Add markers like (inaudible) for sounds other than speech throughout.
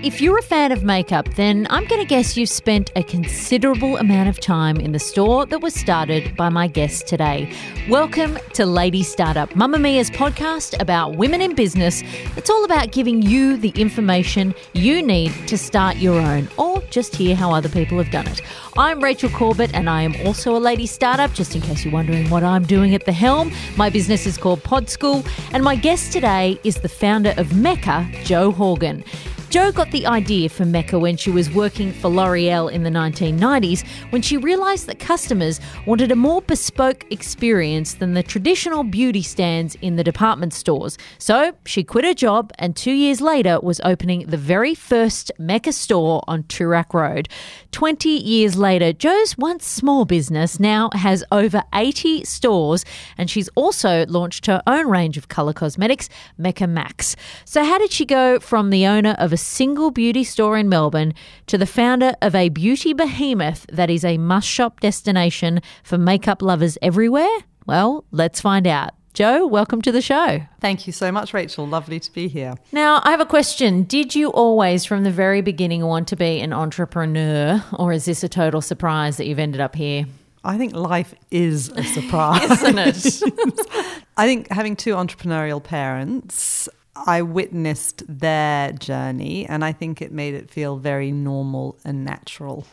If you're a fan of makeup, then I'm going to guess you've spent a considerable amount of time in the store that was started by my guest today. Welcome to Lady Startup, Mamamia's podcast about women in business. It's all about giving you the information you need to start your own or just hear how other people have done it. I'm Rachel Corbett and I am also a lady startup, just in case you're wondering what I'm doing at the helm. My business is called Pod School, and my guest today is the founder of Mecca, Jo Horgan. Jo got the idea for Mecca when she was working for L'Oreal in the 1990s when she realised that customers wanted a more bespoke experience than the traditional beauty stands in the department stores. So she quit her job and two years later was opening the very first Mecca store on Toorak Road. 20 years later, Jo's once small business now has over 80 stores and she's also launched her own range of colour cosmetics, Mecca Max. So, how did she go from the owner of a single beauty store in Melbourne to the founder of a beauty behemoth that is a must shop destination for makeup lovers everywhere? Well, let's find out. Jo, welcome to the show. Thank you so much, Rachel. Lovely to be here. Now, I have a question. Did you always, from the very beginning, want to be an entrepreneur, or is this a total surprise that you've ended up here? I think life is a surprise. (laughs) Isn't it? (laughs) I think having two entrepreneurial parents, I witnessed their journey and I think it made it feel very normal and natural.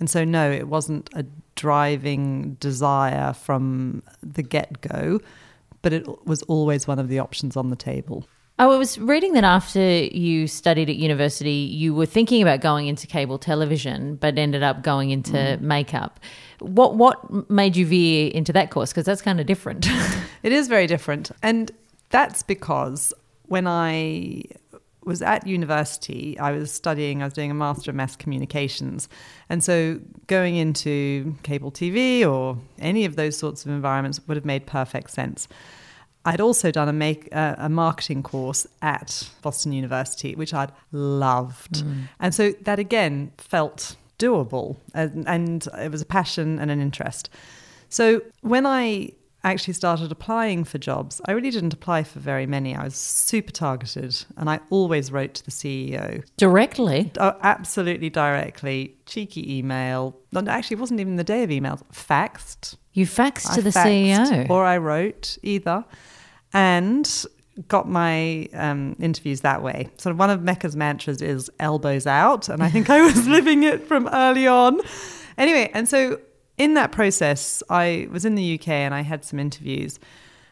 And so, no, it wasn't a driving desire from the get go, but it was always one of the options on the table. Oh, I was reading that after you studied at university, you were thinking about going into cable television, but ended up going into mm. makeup. What what made you veer into that course? Because that's kind of different. (laughs) it is very different, and that's because when I was at university, I was studying, I was doing a Master of Mass Communications. And so going into cable TV or any of those sorts of environments would have made perfect sense. I'd also done a make uh, a marketing course at Boston University, which I'd loved, mm. and so that again felt doable, and, and it was a passion and an interest. So when I actually started applying for jobs, I really didn't apply for very many. I was super targeted and I always wrote to the CEO. Directly? Oh, absolutely directly. Cheeky email. No, actually, it wasn't even the day of emails. Faxed. You faxed I to the faxed, CEO? Or I wrote, either. And got my um, interviews that way. So one of Mecca's mantras is elbows out. And I think I was (laughs) living it from early on. Anyway, and so in that process, I was in the UK and I had some interviews.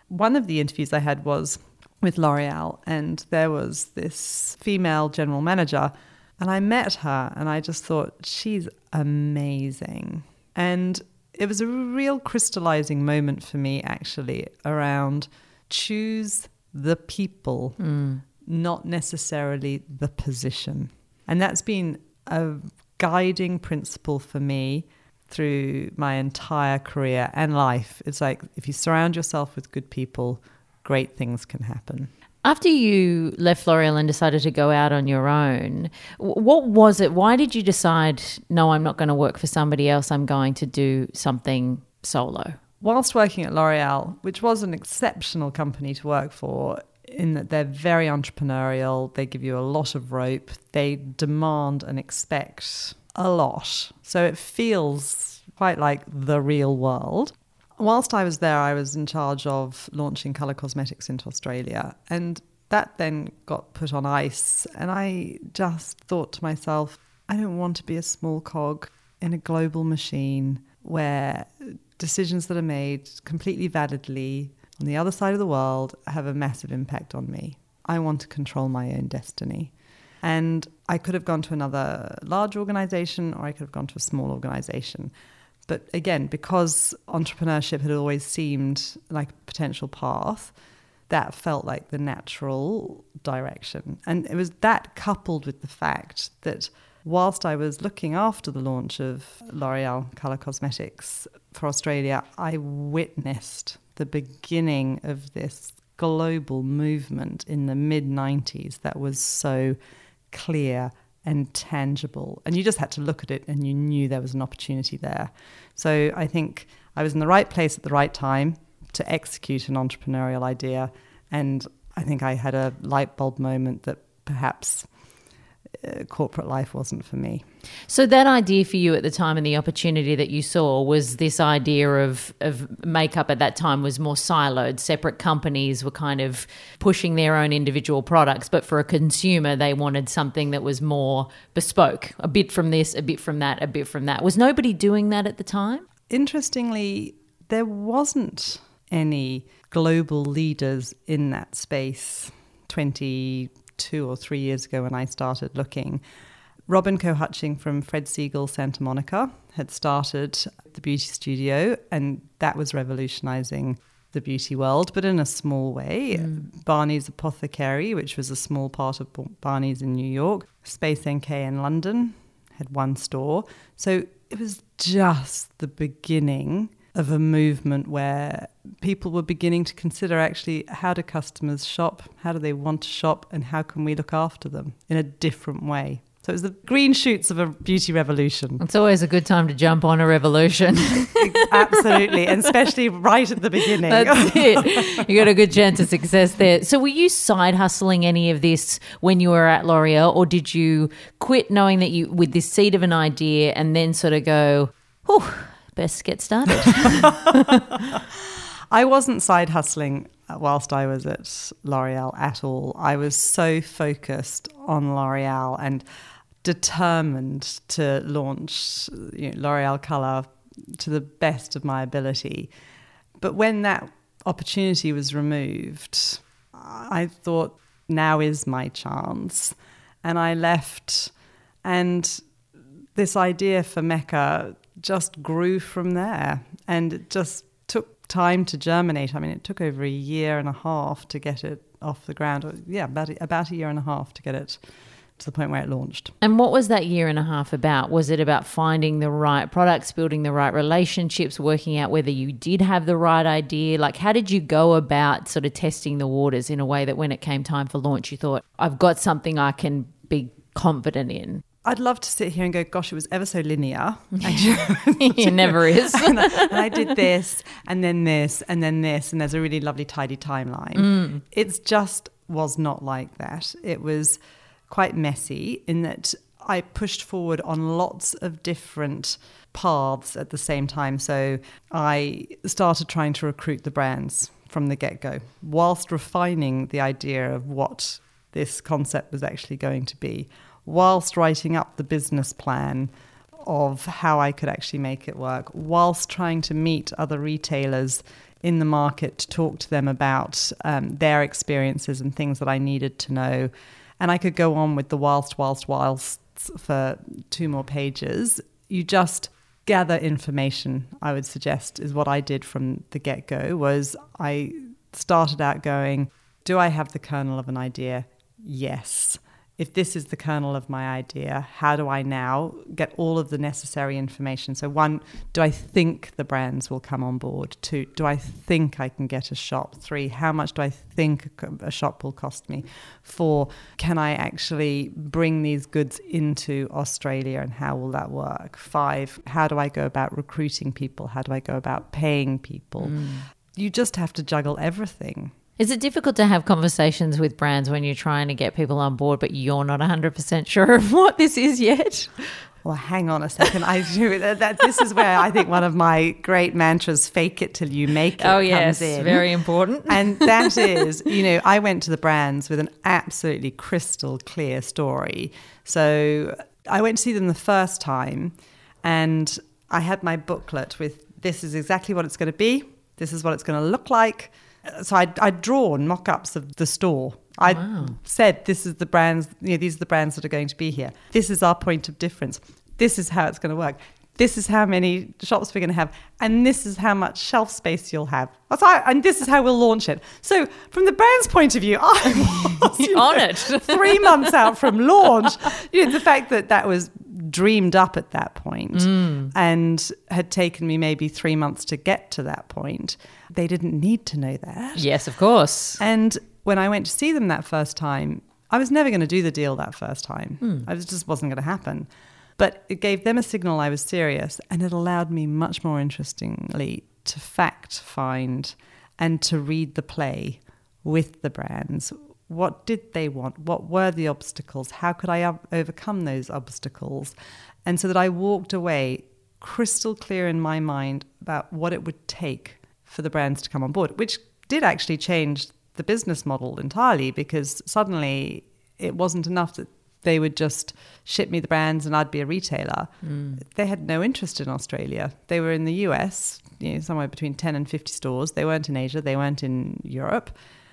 One of the interviews I had was with L'Oreal, and there was this female general manager, and I met her, and I just thought, she's amazing. And it was a real crystallizing moment for me, actually, around choose the people, mm. not necessarily the position. And that's been a guiding principle for me through my entire career and life. It's like if you surround yourself with good people, great things can happen. After you left L'Oreal and decided to go out on your own, what was it? Why did you decide, no, I'm not going to work for somebody else, I'm going to do something solo? Whilst working at L'Oreal, which was an exceptional company to work for, in that they're very entrepreneurial, they give you a lot of rope, they demand and expect a lot. So it feels quite like the real world. Whilst I was there, I was in charge of launching colour cosmetics into Australia. And that then got put on ice. And I just thought to myself, I don't want to be a small cog in a global machine where decisions that are made completely validly on the other side of the world have a massive impact on me. I want to control my own destiny. And I could have gone to another large organization or I could have gone to a small organization. But again, because entrepreneurship had always seemed like a potential path, that felt like the natural direction. And it was that coupled with the fact that whilst I was looking after the launch of L'Oreal Color Cosmetics for Australia, I witnessed the beginning of this global movement in the mid 90s that was so clear and tangible. And you just had to look at it and you knew there was an opportunity there. So I think I was in the right place at the right time to execute an entrepreneurial idea. And I think I had a light bulb moment that perhaps uh, corporate life wasn't for me. So that idea for you at the time and the opportunity that you saw was this idea of of makeup at that time was more siloed. Separate companies were kind of pushing their own individual products, but for a consumer they wanted something that was more bespoke, a bit from this, a bit from that, a bit from that. Was nobody doing that at the time? Interestingly, there wasn't any global leaders in that space 22 or 3 years ago when I started looking. Robin Coe-Hutshing from Fred Segal Santa Monica had started the beauty studio, and that was revolutionizing the beauty world, but in a small way. Mm. Barney's Apothecary, which was a small part of Barney's in New York, Space NK in London had one store. So it was just the beginning of a movement where people were beginning to consider actually how do customers shop, how do they want to shop, and how can we look after them in a different way. So it was the green shoots of a beauty revolution. It's always a good time to jump on a revolution. (laughs) Absolutely, and especially right at the beginning. That's (laughs) it. You got a good chance of success there. So were you side hustling any of this when you were at L'Oreal, or did you quit knowing that you with this seed of an idea and then sort of go, oh, best get started? (laughs) (laughs) I wasn't side hustling whilst I was at L'Oreal at all. I was so focused on L'Oreal and determined to launch you know, L'Oreal Color to the best of my ability. But when that opportunity was removed, I thought, now is my chance. And I left, and this idea for Mecca just grew from there. And it just took time to germinate. I mean, it took over a year and a half to get it off the ground. Uh, yeah, about, about a year and a half to get it to the point where it launched. And what was that year and a half about? Was it about finding the right products, building the right relationships, working out whether you did have the right idea? Like, how did you go about sort of testing the waters in a way that when it came time for launch, you thought, I've got something I can be confident in? I'd love to sit here and go, gosh, it was ever so linear. (laughs) (laughs) it never is. (laughs) and, I, and, I, did this, and then this, and then this, and there's a really lovely, tidy timeline. Mm. It's just was not like that. It was quite messy in that I pushed forward on lots of different paths at the same time. So I started trying to recruit the brands from the get go, whilst refining the idea of what this concept was actually going to be whilst writing up the business plan of how I could actually make it work, whilst trying to meet other retailers in the market to talk to them about um, their experiences and things that I needed to know. And I could go on with the whilst, whilst, whilst for two more pages. You just gather information, I would suggest, is what I did from the get go, was I started out going, do I have the kernel of an idea? Yes if this is the kernel of my idea, how do I now get all of the necessary information? So, one, do I think the brands will come on board? Two, do I think I can get a shop? Three, how much do I think a shop will cost me? Four, can I actually bring these goods into Australia and how will that work? Five, how do I go about recruiting people? How do I go about paying people? Mm. You just have to juggle everything. Is it difficult to have conversations with brands when you're trying to get people on board, but you're not 100% sure of what this is yet? Well, hang on a second. I do that, that. This is where I think one of my great mantras, "Fake it till you make it," oh yes, in. very important. And that is, you know, I went to the brands with an absolutely crystal clear story. So I went to see them the first time, and I had my booklet with this is exactly what it's going to be. This is what it's going to look like so I'd, I'd drawn mock-ups of the store. I wow. said, "This is the brands. You know, these are the brands that are going to be here. This is our point of difference. This is how it's going to work. this is how many shops we're going to have, and this is how much shelf space you'll have. That's how, and this is how we'll launch it. So, from the brand's point of view, I (laughs) was On know, it. three months out from launch. You know, the fact that that was dreamed up at that point mm. and had taken me maybe three months to get to that point, they didn't need to know that. Yes, of course. And when I went to see them that first time, I was never going to do the deal that first time. Hmm. I was, just wasn't going to happen. But it gave them a signal I was serious, and it allowed me much more interestingly to fact find and to read the play with the brands. What did they want? What were the obstacles? How could I overcome those obstacles? And so that I walked away crystal clear in my mind about what it would take for the brands to come on board, which did actually change the business model entirely because suddenly it wasn't enough that they would just ship me the brands and I'd be a retailer. Mm. They had no interest in Australia. They were in the US, you know, somewhere between 10 and 50 stores. They weren't in Asia, they weren't in Europe.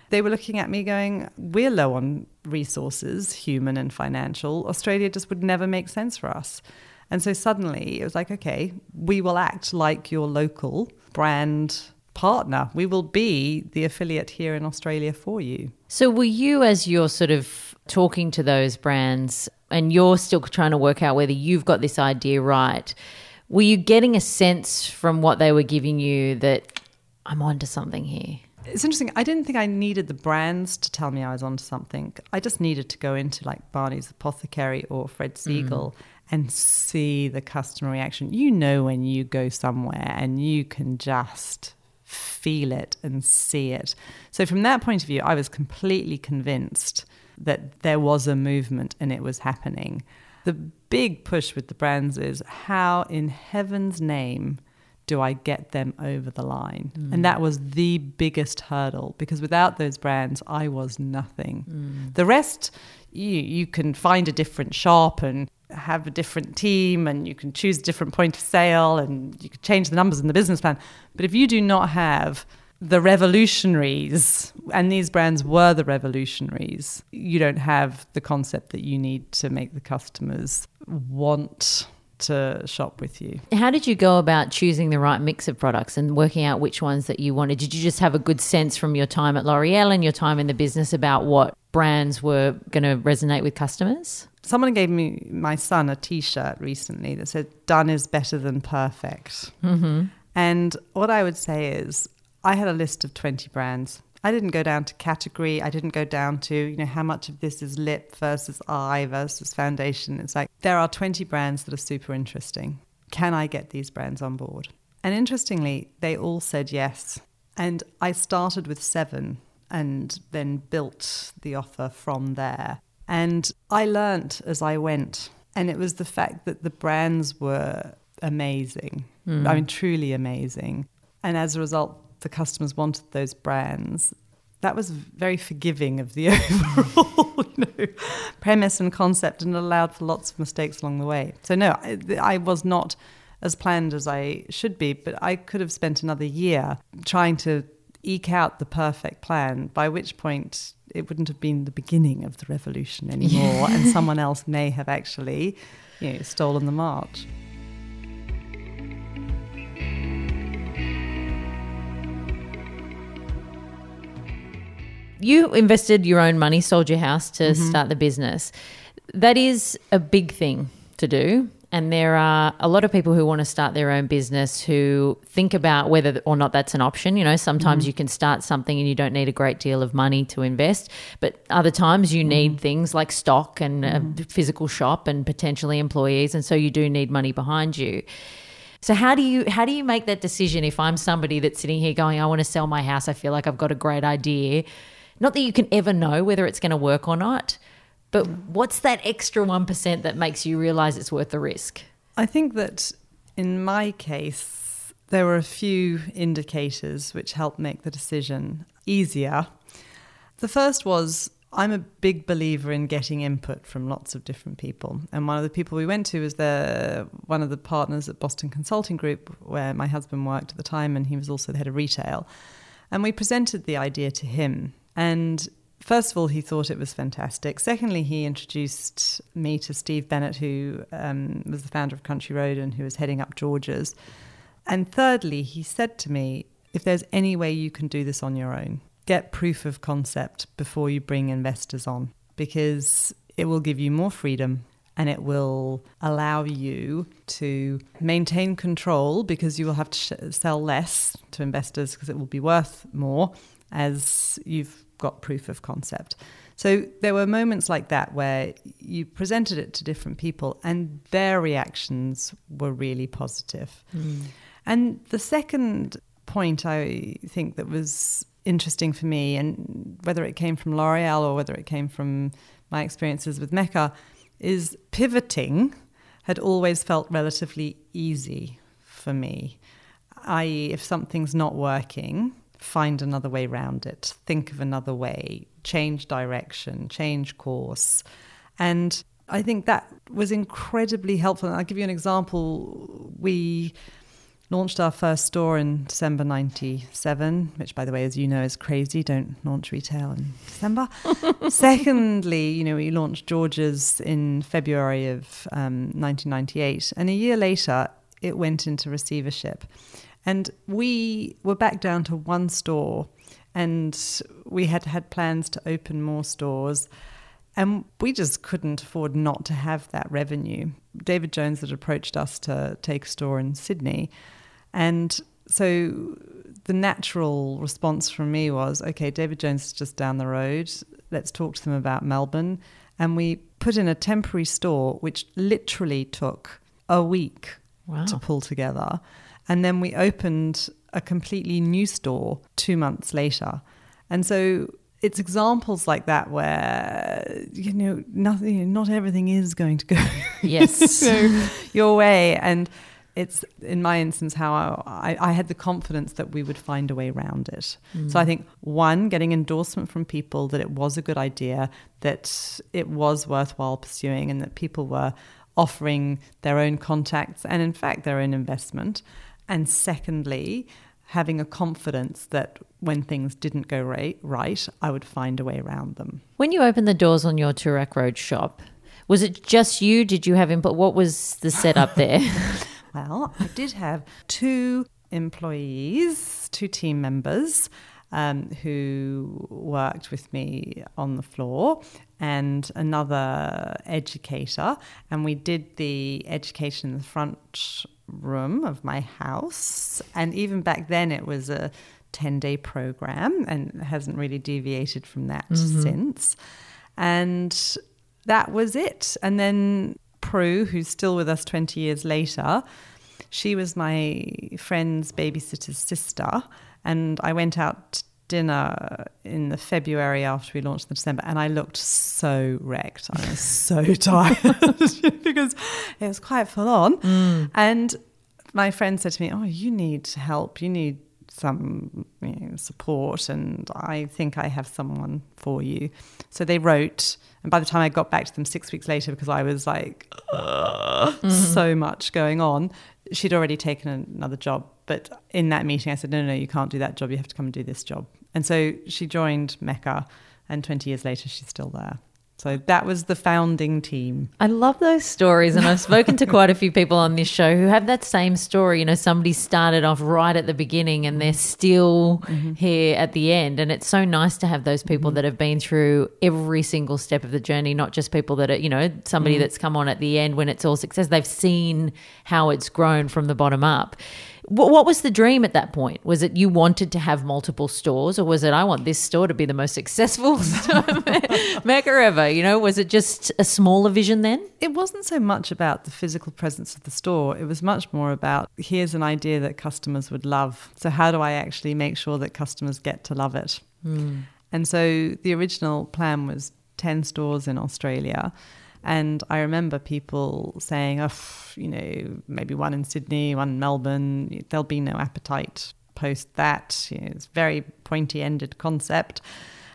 They were looking at me going, We're low on resources, human and financial. Australia just would never make sense for us. And so suddenly it was like, okay, we will act like your local brand partner. We will be the affiliate here in Australia for you. So, were you, as you're sort of talking to those brands and you're still trying to work out whether you've got this idea right, were you getting a sense from what they were giving you that I'm onto something here? It's interesting. I didn't think I needed the brands to tell me I was onto something. I just needed to go into like Barney's Apothecary or Fred mm. Segal and see the customer reaction. You know, when you go somewhere and you can just feel it and see it. So, from that point of view, I was completely convinced that there was a movement and it was happening. The big push with the brands is how, in heaven's name, do I get them over the line? Mm. And that was the biggest hurdle because without those brands, I was nothing. Mm. The rest, you, you can find a different shop and have a different team and you can choose a different point of sale and you can change the numbers in the business plan. But if you do not have the revolutionaries, and these brands were the revolutionaries, you don't have the concept that you need to make the customers want to shop with you. How did you go about choosing the right mix of products and working out which ones that you wanted? Did you just have a good sense from your time at L'Oreal and your time in the business about what brands were going to resonate with customers? Someone gave me my son a T-shirt recently that said "Done is better than perfect," mm-hmm. and what I would say is, I had a list of twenty brands. I didn't go down to category. I didn't go down to you know how much of this is lip versus eye versus foundation. It's like there are twenty brands that are super interesting. Can I get these brands on board? And interestingly, they all said yes. And I started with seven and then built the offer from there. And I learnt as I went. And it was the fact that the brands were amazing. Hmm. I mean, truly amazing. And as a result, the customers wanted those brands. That was very forgiving of the (laughs) overall you know, premise and concept and allowed for lots of mistakes along the way. So, no, I, I was not as planned as I should be, but I could have spent another year trying to eke out the perfect plan, by which point it wouldn't have been the beginning of the revolution anymore, and (laughs) someone else may have actually, you know, stolen the march. You invested your own money, sold your house to mm-hmm. start the business. That is a big thing to do. And there are a lot of people who want to start their own business who think about whether or not that's an option. You know, sometimes mm-hmm. you can start something and you don't need a great deal of money to invest, but other times you mm-hmm. need things like stock and a physical shop and potentially employees. And so you do need money behind you. So how do you how do you make that decision if I'm somebody that's sitting here going, I want to sell my house, I feel like I've got a great idea. Not that you can ever know whether it's going to work or not, but what's that extra 1% that makes you realize it's worth the risk? I think that in my case, there were a few indicators which helped make the decision easier. The first was I'm a big believer in getting input from lots of different people. And one of the people we went to was the one of the partners at Boston Consulting Group, where my husband worked at the time, and he was also the head of retail. And we presented the idea to him. And first of all, he thought it was fantastic. Secondly, he introduced me to Steve Bennett, who um, was the founder of Country Road and who was heading up George's. And thirdly, he said to me, if there's any way you can do this on your own, get proof of concept before you bring investors on, because it will give you more freedom and it will allow you to maintain control because you will have to sh- sell less to investors because it will be worth more as you've got proof of concept. So there were moments like that where you presented it to different people and their reactions were really positive. Mm. And the second point I think that was interesting for me, and whether it came from L'Oreal or whether it came from my experiences with Mecca, is pivoting had always felt relatively easy for me. I.e., if something's not working, find another way around it, think of another way, change direction, change course. And I think that was incredibly helpful. And I'll give you an example. We launched our first store in December 97, which, by the way, as you know, is crazy. Don't launch retail in December. (laughs) Secondly, you know, we launched George's in February of um, 1998. And a year later, it went into receivership. And we were back down to one store, and we had had plans to open more stores. And we just couldn't afford not to have that revenue. David Jones had approached us to take a store in Sydney. And so the natural response from me was okay, David Jones is just down the road. Let's talk to them about Melbourne. And we put in a temporary store, which literally took a week wow. to pull together. And then we opened a completely new store two months later. And so it's examples like that where you know nothing not everything is going to go (laughs) yes (laughs) your way and it's in my instance how I, I, had the confidence that we would find a way around it. Mm. So I think one, getting endorsement from people that it was a good idea, that it was worthwhile pursuing, and that people were offering their own contacts and in fact their own investment. And secondly, having a confidence that when things didn't go right, right, I would find a way around them. When you opened the doors on your Toorak Road shop, was it just you? Did you have input? What was the setup (laughs) there? Well, I did have two employees, two team members. Um, who worked with me on the floor and another educator. And we did the education in the front room of my house. And even back then, it was a 10 day program and hasn't really deviated from that mm-hmm. since. And that was it. And then Prue, who's still with us 20 years later, she was my friend's babysitter's sister. And I went out to dinner in the February after we launched in December, and I looked so wrecked. I was (laughs) so tired (laughs) because it was quite full on. Mm. And my friend said to me, Oh, you need help. You need some you know, support, and I think I have someone for you. So they wrote, and by the time I got back to them six weeks later, because I was like, mm-hmm. so much going on, she'd already taken another job. But in that meeting, I said, no, no, no, you can't do that job. You have to come and do this job. And so she joined Mecca, and 20 years later, she's still there. So that was the founding team. I love those stories. And I've spoken to quite a few people on this show who have that same story. You know, somebody started off right at the beginning and they're still mm-hmm. here at the end. And it's so nice to have those people mm-hmm. that have been through every single step of the journey, not just people that are, you know, somebody mm-hmm. that's come on at the end when it's all success. They've seen how it's grown from the bottom up. What was the dream at that point? Was it you wanted to have multiple stores, or was it I want this store to be the most successful (laughs) Mecca ever? You know, was it just a smaller vision then? It wasn't so much about the physical presence of the store. It was much more about here's an idea that customers would love. So how do I actually make sure that customers get to love it? Mm. And so the original plan was ten stores in Australia. And I remember people saying, oh, you know, maybe one in Sydney, one in Melbourne, there'll be no appetite post that. You know, it's very pointy ended concept.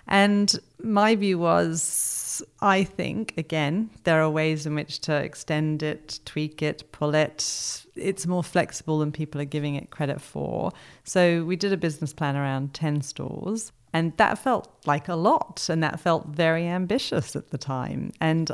And my view was, I think, again, there are ways in which to extend it, tweak it, pull it. It's more flexible than people are giving it credit for. So we did a business plan around 10 stores. And that felt like a lot, and that felt very ambitious at the time. And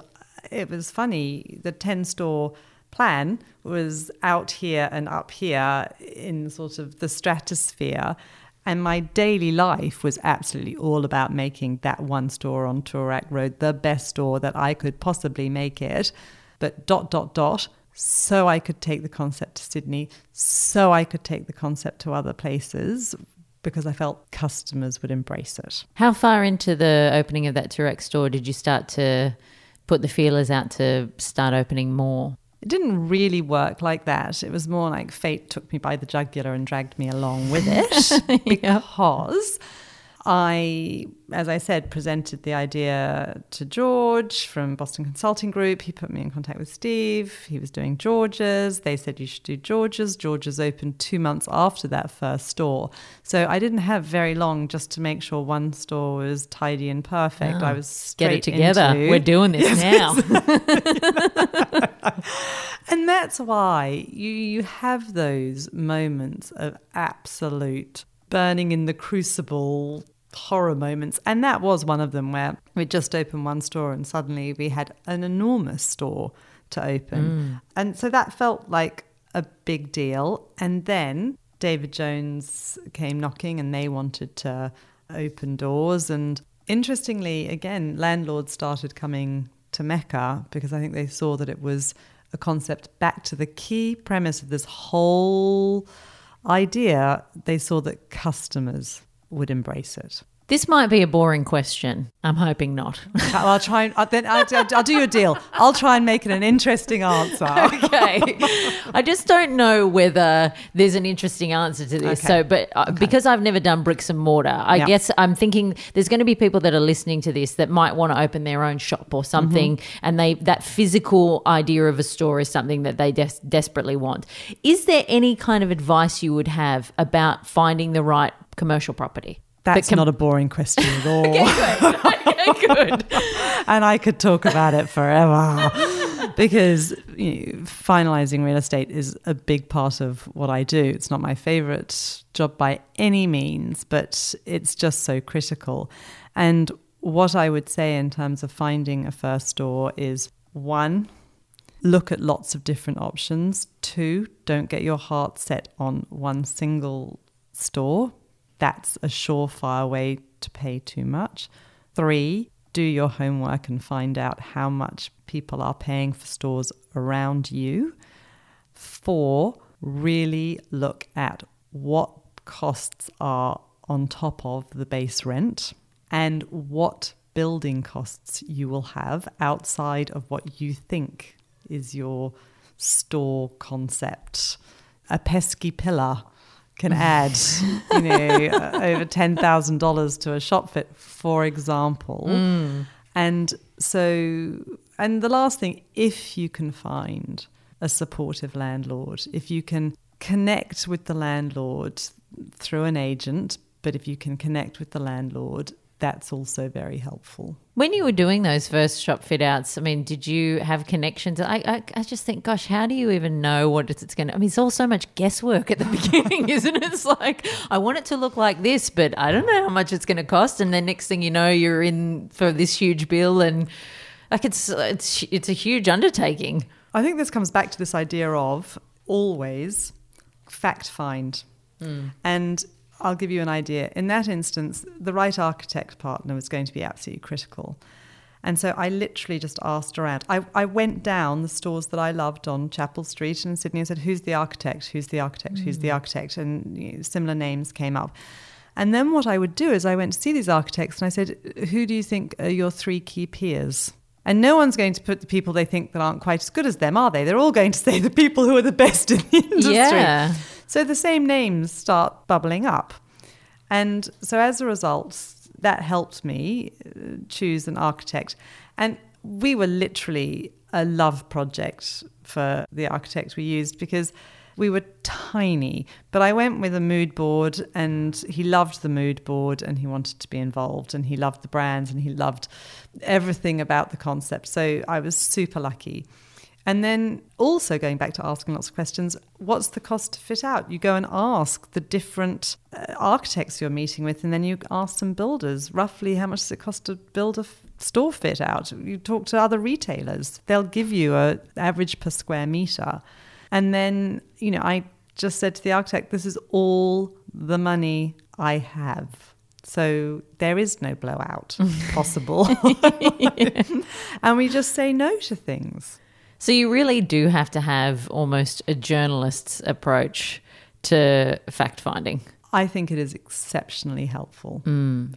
it was funny, the 10 store plan was out here and up here in sort of the stratosphere. And my daily life was absolutely all about making that one store on Toorak Road the best store that I could possibly make it. But dot, dot, dot, so I could take the concept to Sydney, so I could take the concept to other places because I felt customers would embrace it. How far into the opening of that Toorak store did you start to put the feelers out to start opening more? It didn't really work like that. It was more like fate took me by the jugular and dragged me along with it (laughs) because I, as I said, presented the idea to George from Boston Consulting Group. He put me in contact with Steve. He was doing George's. They said you should do George's. George's opened two months after that first store. So I didn't have very long just to make sure one store was tidy and perfect. Oh, I ah, was get it together. Into, We're doing this now. (laughs) and that's why you you have those moments of absolute burning in the crucible horror moments. And that was one of them where we just opened one store and suddenly we had an enormous store to open. Mm. And so that felt like a big deal. And then David Jones came knocking and they wanted to open doors. And interestingly, again, landlords started coming to Mecca because I think they saw that it was a concept back to the key premise of this whole idea, they saw that customers would embrace it. This might be a boring question. I'm hoping not. (laughs) I'll try and I'll, then I'll, I'll, do you a deal. I'll try and make it an interesting answer. (laughs) okay. I just don't know whether there's an interesting answer to this. Okay. So, but uh, okay. because I've never done bricks and mortar, I yep. guess I'm thinking there's going to be people that are listening to this that might want to open their own shop or something, mm-hmm. and they that physical idea of a store is something that they des- desperately want. Is there any kind of advice you would have about finding the right commercial property? That's com- not a boring question at all. (laughs) okay, good. (laughs) good. (laughs) and I could talk about it forever because you know, finalizing real estate is a big part of what I do. It's not my favorite job by any means, but it's just so critical. And what I would say in terms of finding a first store is one, look at lots of different options. Two, don't get your heart set on one single store that's a surefire way to pay too much. Three, do your homework and find out how much people are paying for stores around you. Four, really look at what costs are on top of the base rent and what building costs you will have outside of what you think is your store concept. A pesky pillar can add, you know, (laughs) over ten thousand dollars to a shop fit, for example. Mm. And so, and the last thing, if you can find a supportive landlord, if you can connect with the landlord through an agent, but if you can connect with the landlord that's also very helpful. When you were doing those first shop fit outs, I mean, did you have connections? I, I, I just think, gosh, how do you even know what it's going to? I mean, it's all so much guesswork at the (laughs) beginning, isn't it? It's like, I want it to look like this, but I don't know how much it's going to cost. And then next thing you know, you're in for this huge bill, and like it's it's it's a huge undertaking. I think this comes back to this idea of always fact find. Mm. And I'll give you an idea. In that instance, the right architect partner was going to be absolutely critical. And so I literally just asked around. I, I went down the stores that I loved on Chapel Street in Sydney and said, Who's the architect? Who's the architect? Mm. Who's the hmm. architect? And you know, similar names came up. And then what I would do is I went to see these architects and I said, Who do you think are your three key peers? And no one's going to put the people they think that aren't quite as good as them, are they? They're all going to say the people who are the best in the (laughs) industry. Yeah. So the same names start bubbling up. And so as a result, that helped me uh, choose an architect. And we were literally a love project for the architect we used because we were tiny. But I went with a mood board and he loved the mood board and he wanted to be involved and he loved the brands and he loved everything about the concept. So I was super lucky. And then also going back to asking lots of questions, what's the cost to fit out? You go and ask the different uh, architects you're meeting with, and then you ask some builders roughly how much does it cost to build a f- store fit out. You talk to other retailers, they'll give you a average per square meter. And then, you know, I just said to the architect, this is all the money I have. So there is no blowout (laughs) possible. (laughs) and we just say no to things. So you really do have to have almost a journalist's approach to fact finding. I think it is exceptionally helpful.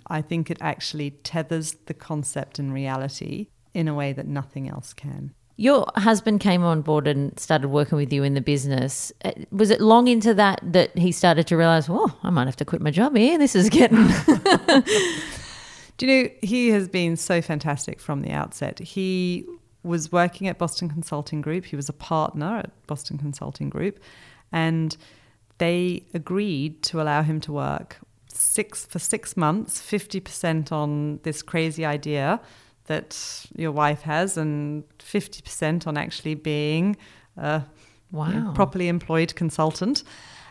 I think it actually tethers the concept and reality in a way that nothing else can. Your husband came on board and started working with you in the business. Uh, Was it long into that that he started to realize, oh, I might have to quit my job here. This is getting. (laughs) Do you know, he has been so fantastic from the outset. He was working at Boston Consulting Group, he was a partner at Boston Consulting Group, and they agreed to allow him to work six for six months, 50% on this crazy idea that your wife has, and 50% on actually being a Wow. you know, properly employed consultant.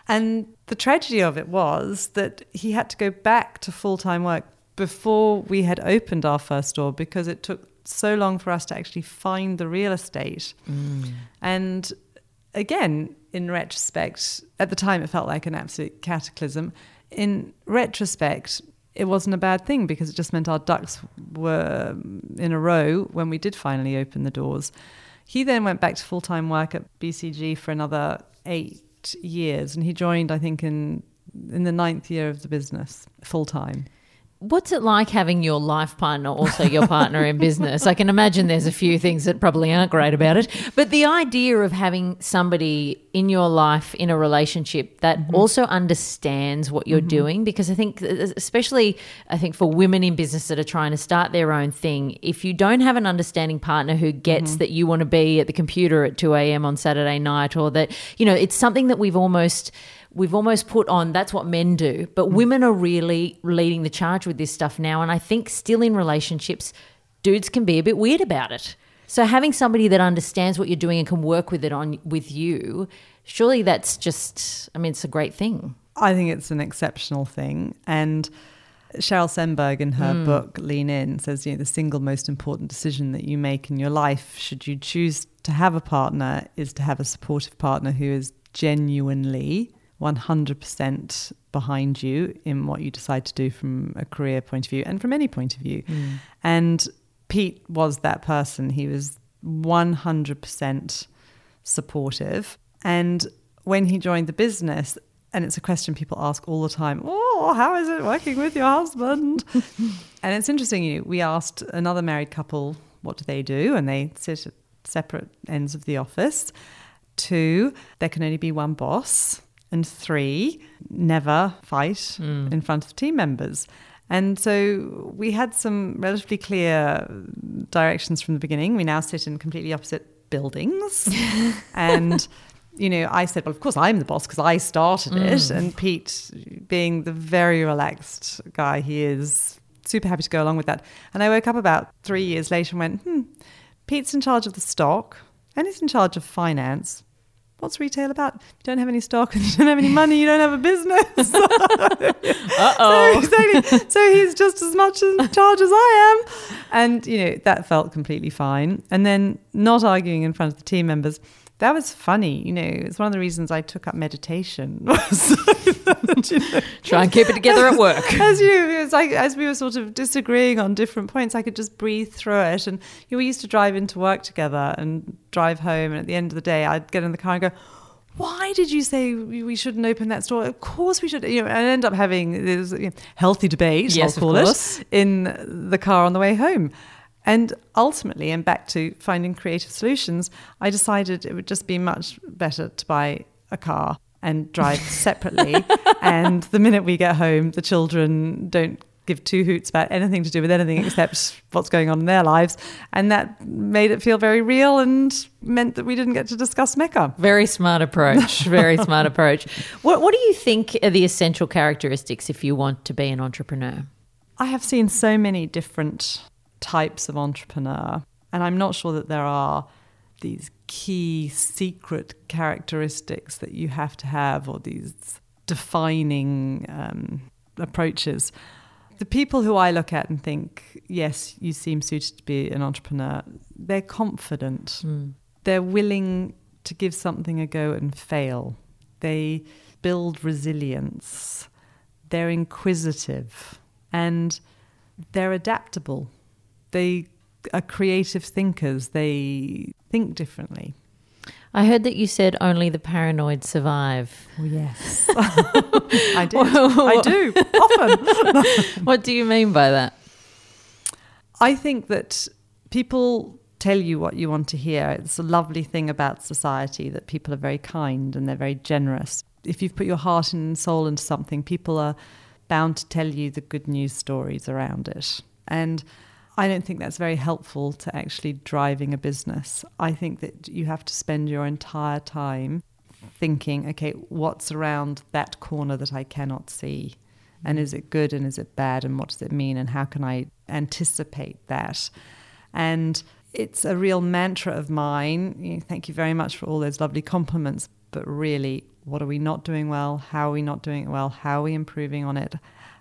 And the tragedy of it was that he had to go back to full time work before we had opened our first store because it took so long for us to actually find the real estate. Mm. And again, in retrospect, at the time it felt like an absolute cataclysm. In retrospect, it wasn't a bad thing because it just meant our ducks were mm, in a row when we did finally open the doors. He then went back to full time work at BCG for another eight years, and he joined, I think, in in the ninth year of the business full time. What's it like having your life partner also your partner in business? I can imagine there's a few things that probably aren't great about it, but the idea of having somebody in your life in a relationship that mm-hmm. also understands what you're mm-hmm. doing because I think especially I think for women in business that are trying to start their own thing, if you don't have an understanding partner who gets mm-hmm. that you want to be at the computer at 2 a.m. on Saturday night or that, you know, it's something that we've almost we've almost put on that's what men do. But mm. women are really leading the charge with this stuff now. And i think still in relationships dudes can be a bit weird about it. So having somebody that understands what you're doing and can work with it on with you surely that's just i mean it's a great thing. I think it's an exceptional thing. And Sheryl Sandberg in her mm. book Lean In says, you know, the single most important decision that you make in your life, should you choose to have a partner, is to have a supportive partner who is genuinely 100% behind you in what you decide to do from a career point of view and from any point of view. Mm. And Pete was that person. He was 100% supportive. And when he joined the business, and it's a question people ask all the time oh how is it working with your husband (laughs) and it's interesting you know, we asked another married couple what do they do and they sit at separate ends of the office two there can only be one boss and three never fight in front of team members and so we had some relatively clear directions from the beginning we now sit in completely opposite buildings (laughs) and you know, I said, well, of course I'm the boss because I started it. And Pete, being the very relaxed guy he is, super happy to go along with that. And I woke up about three years later and went, hmm, Pete's in charge of the stock and he's in charge of finance. What's retail about? You don't have any stock and you don't have any money, you don't have a business. (laughs) (laughs) uh-oh So, exactly. so he's just as much in charge as I am. And, you know, that felt completely fine. And then not arguing in front of the team members. That was funny. You know, it's one of the reasons I took up meditation. (laughs) Was you know, try and keep it together at work (laughs) as you, as, I, as we were sort of disagreeing on different points, I could just breathe through it. And you know, we used to drive into work together and drive home. And at the end of the day, I'd get in the car and go, why did you say we shouldn't open that store? Of course we should. You know, and end up having this you know, healthy debate, Yes, I'll of call course. it, in the car on the way home. And ultimately, and back to finding creative solutions, I decided it would just be much better to buy a car and drive (laughs) separately. and the minute we get home, the children don't give two hoots about anything to do with anything except what's going on in their lives. And that made it feel very real and meant that we didn't get to discuss Mecca. Very smart approach. Very (laughs) smart approach. What What do you think are the essential characteristics if you want to be an entrepreneur? I have seen so many different types of entrepreneur, and I'm not sure that there are these key secret characteristics that you have to have or these defining um, approaches. The people who I look at and think, yes, you seem suited to be an entrepreneur, they're confident. Mm. They're willing to give something a go and fail. They build resilience. They're inquisitive and they're adaptable. They are creative thinkers. They think differently. I heard that you said only the paranoid survive. Oh, yes. (laughs) I did. I do, (laughs) often. what do you mean by that? I think that people tell you what you want to hear. It's a lovely thing about society that people are very kind and they're very generous. If you've put your heart and soul into something, people are bound to tell you the good news stories around it. And I don't think that's very helpful to actually driving a business. I think that you have to spend your entire time thinking, okay, what's around that corner that I cannot see? And is it good and is it bad? And what does it mean? And how can I anticipate that? And it's a real mantra of mine. Thank you very much for all those lovely compliments. But really, what are we not doing well? How are we not doing it well? How are we improving on it?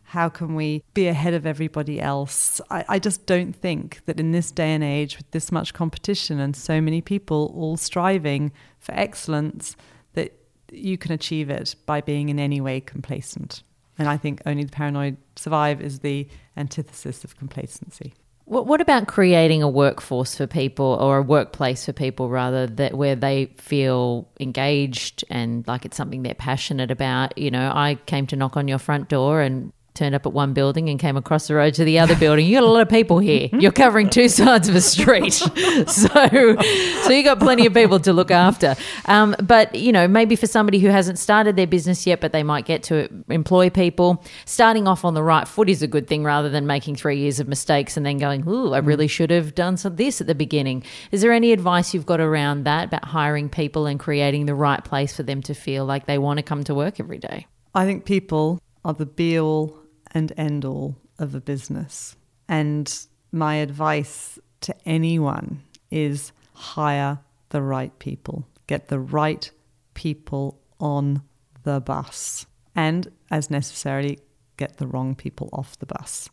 How can we be ahead of everybody else? I, I just don't think that in this day and age, with this much competition and so many people all striving for excellence, that you can achieve it by being in any way complacent. And I think only the paranoid survive is the antithesis of complacency. What, what about creating a workforce for people or a workplace for people rather that where they feel engaged and like it's something they're passionate about? You know, I came to knock on your front door and turned up at one building and came across the road to the other building. You got a lot of people here. (laughs) You're covering two sides of a street, (laughs) so so you got plenty of people to look after. Um, but you know, maybe for somebody who hasn't started their business yet, but they might get to employ people, starting off on the right foot is a good thing rather than making three years of mistakes and then going, "Ooh, I really should have done some this at the beginning." Is there any advice you've got around that about hiring people and creating the right place for them to feel like they want to come to work every day? I think people are the be all and end all of a business. And my advice to anyone is hire the right people, get the right people on the bus, and as necessarily, get the wrong people off the bus.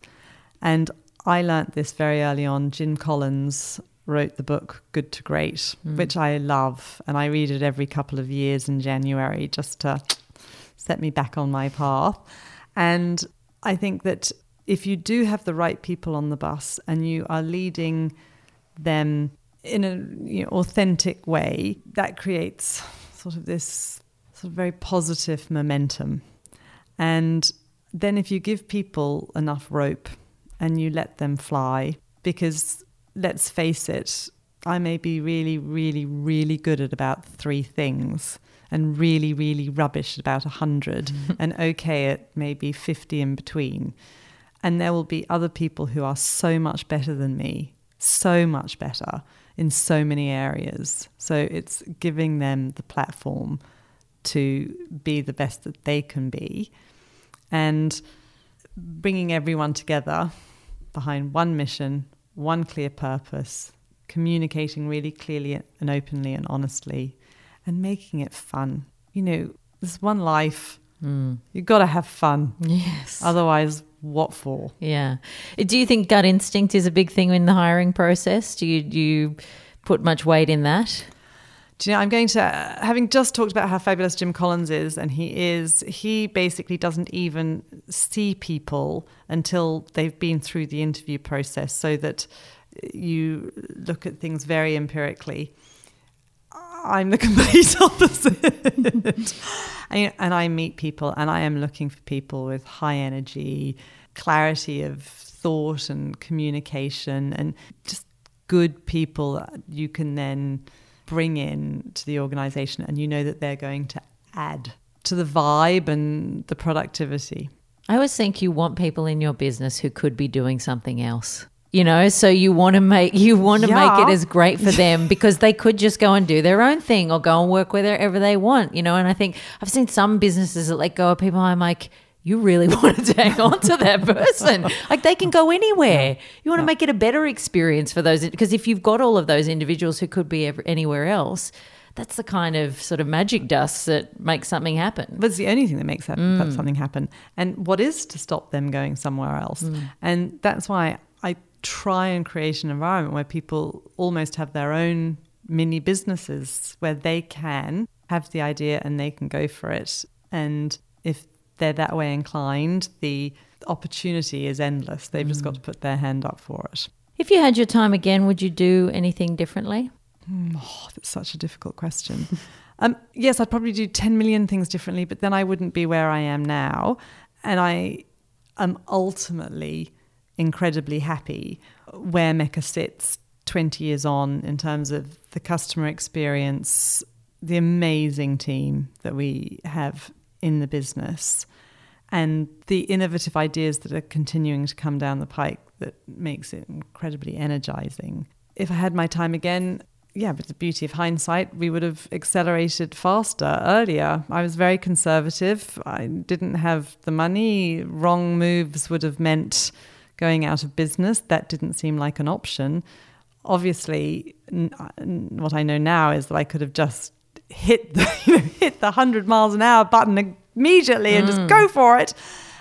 And I learnt this very early on. Jim Collins wrote the book Good to Great, mm. which I love, and I read it every couple of years in January just to set me back on my path. And I think that if you do have the right people on the bus and you are leading them in an you know, authentic way, that creates sort of this sort of very positive momentum. And then if you give people enough rope and you let them fly, because let's face it, I may be really, really, really good at about three things and really, really rubbish at about 100 mm-hmm. and okay at maybe 50 in between. And there will be other people who are so much better than me, so much better in so many areas. So it's giving them the platform to be the best that they can be and bringing everyone together behind one mission, one clear purpose, communicating really clearly and openly and honestly and making it fun. You know, there's one life. Mm. You've got to have fun. Yes. Otherwise, what for? Yeah. Do you think gut instinct is a big thing in the hiring process? Do you, do you put much weight in that? Do you know, I'm going to, having just talked about how fabulous Jim Collins is, and he is, he basically doesn't even see people until they've been through the interview process so that you look at things very empirically. I'm the complete (laughs) opposite. and I meet people and I am looking for people with high energy, clarity of thought and communication, and just good people that you can then bring in to the organization and you know that they're going to add to the vibe and the productivity. I always think you want people in your business who could be doing something else you know so you want to make you want to yeah. make it as great for them (laughs) because they could just go and do their own thing or go and work wherever they want you know and i think i've seen some businesses that let go of people i'm like you really wanted to hang on to that person. Like they can go anywhere. You want to make it a better experience for those because if you've got all of those individuals who could be anywhere else, that's the kind of sort of magic dust that makes something happen. But it's the only thing that makes that, that something happen. And what is to stop them going somewhere else? Mm. And that's why I try and create an environment where people almost have their own mini businesses where they can have the idea and they can go for it. And if they're that way inclined, the opportunity is endless. They've just got to put their hand up for it. If you had your time again, would you do anything differently? Oh, that's such a difficult question. (laughs) um, yes, I'd probably do 10 million things differently, but then I wouldn't be where I am now. And I am ultimately incredibly happy where Mecca sits 20 years on in terms of the customer experience, the amazing team that we have in the business, and the innovative ideas that are continuing to come down the pike that makes it incredibly energizing. If I had my time again, yeah, but the beauty of hindsight, we would have accelerated faster earlier. I was very conservative. I didn't have the money. Wrong moves would have meant going out of business. That didn't seem like an option. Obviously, n- n- what I know now is that I could have just hit the (laughs) you know, hit the hundred miles an hour button immediately and just go for it.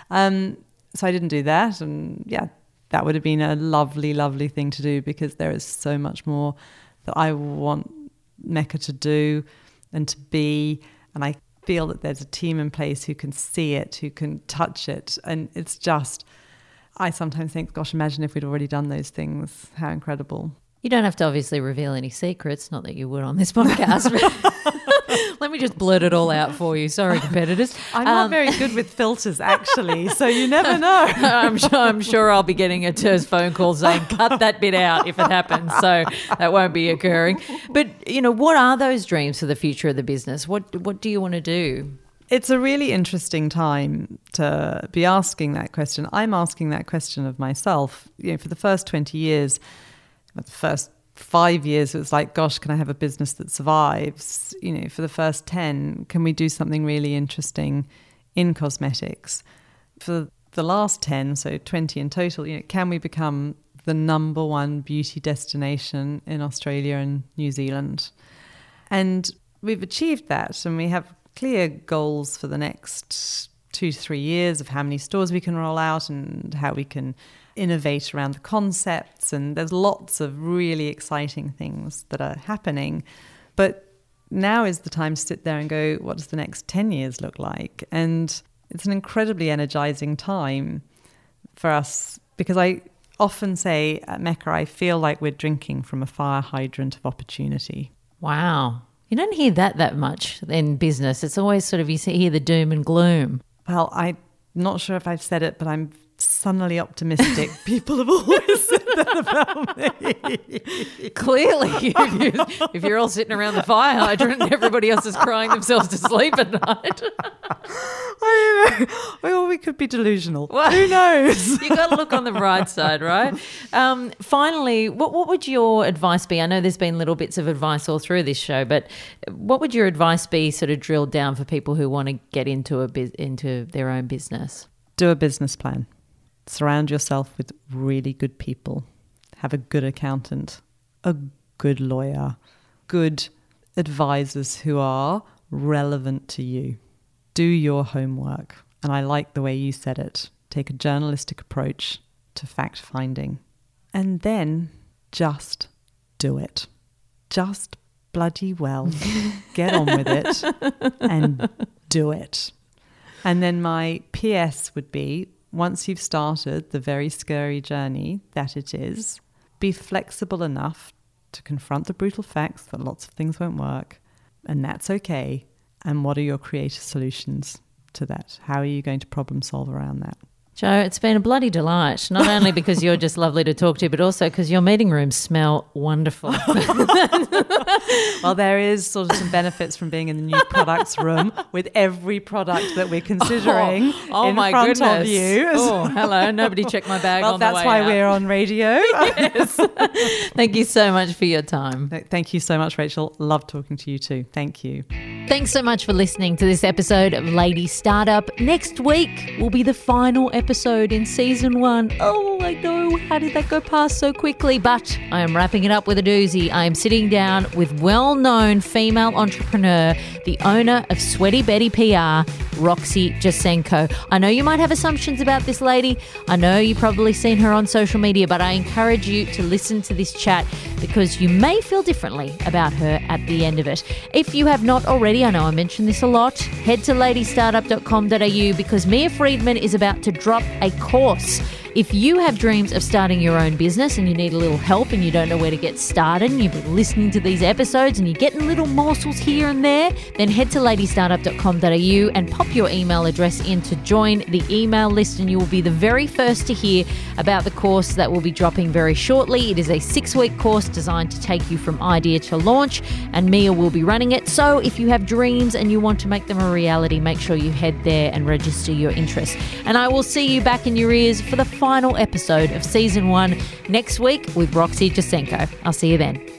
Um, so I didn't do that, and yeah, that would have been a lovely, lovely thing to do because there is so much more that I want Mecca to do and to be. And I feel that there's a team in place who can see it, who can touch it. And it's just, I sometimes think, gosh, imagine if we'd already done those things. How incredible. You don't have to obviously reveal any secrets, not that you would on this podcast. (laughs) Let me just blurt it all out for you. Sorry, competitors. I'm not Um, very good with filters, actually, so you never (laughs) know. I'm sure, I'm sure I'll be getting a terse phone call saying, cut that bit out if it happens. So that won't be occurring. But, you know, what are those dreams for the future of the business? What, what do you want to do? It's a really interesting time to be asking that question. I'm asking that question of myself. You know, for the first 20 years, the first five years, it was like, gosh, can I have a business that survives? You know, for the first 10, can we do something really interesting in cosmetics? For the last 10, so 20 in total, you know, can we become the number one beauty destination in Australia and New Zealand? And we've achieved that, and we have clear goals for the next two three years of how many stores we can roll out and how we can innovate around the concepts. And there's lots of really exciting things that are happening. But now is the time to sit there and go, what does the next 10 years look like? And it's an incredibly energizing time for us because I often say at Mecca, I feel like we're drinking from a fire hydrant of opportunity. Wow. You don't hear that that much in business. It's always sort of, you hear the doom and gloom. Well, I'm not sure if I've said it, but I'm sunnily optimistic. (laughs) People have always said that about me. (laughs) Clearly, (laughs) if, you, if you're all sitting around the fire hydrant and everybody else is crying themselves to sleep at night, I don't know. Well, we could be delusional. Well- Who knows? You've got to look on the bright side, right? Um, finally, what, what would your advice be? I know there's been little bits of advice all through this show, but what would your advice be, sort of drilled down for people who want to get into a into their own business? Do a business plan. Surround yourself with really good people. Have a good accountant, a good lawyer, good advisors who are relevant to you. Do your homework. And I like the way you said it. Take a journalistic approach to fact finding. And then just do it. Just bloody well (laughs) get on with it and do it. And then my PS would be once you've started the very scary journey that it is, be flexible enough to confront the brutal facts that lots of things won't work, and that's okay. And what are your creative solutions to that? How are you going to problem solve around that? Jo, it's been a bloody delight. Not only because you're just lovely to talk to, but also because your meeting rooms smell wonderful. (laughs) Well, there is sort of some benefits from being in the new products room with every product that we're considering oh, oh in my front goodness. of you. Oh, hello. Nobody checked my bag well, on the that's why out. we're on radio. (laughs) yes. Thank you so much for your time. Thank you so much, Rachel. Love talking to you too. Thank you. Thanks so much for listening to this episode of Lady Startup. Next week will be the final episode in season one. Oh, I know. How did that go past so quickly? But I am wrapping it up with a doozy. I am sitting down with well known female entrepreneur, the owner of Sweaty Betty PR, Roxy Jacenko. I know you might have assumptions about this lady. I know you've probably seen her on social media, but I encourage you to listen to this chat because you may feel differently about her at the end of it. If you have not already, I know I mention this a lot, head to ladystartup.com.au because Mia Freedman is about to drop a course. If you have dreams of starting your own business and you need a little help and you don't know where to get started, and you've been listening to these episodes and you're getting little morsels here and there, then head to ladystartup.com.au and pop your email address in to join the email list, and you will be the very first to hear about the course that will be dropping very shortly. It is a six week course designed to take you from idea to launch, and Mia will be running it. So if you have dreams and you want to make them a reality, make sure you head there and register your interest. And I will see you back in your ears for the final episode of season one next week with Roxy Jacenko. I'll see you then.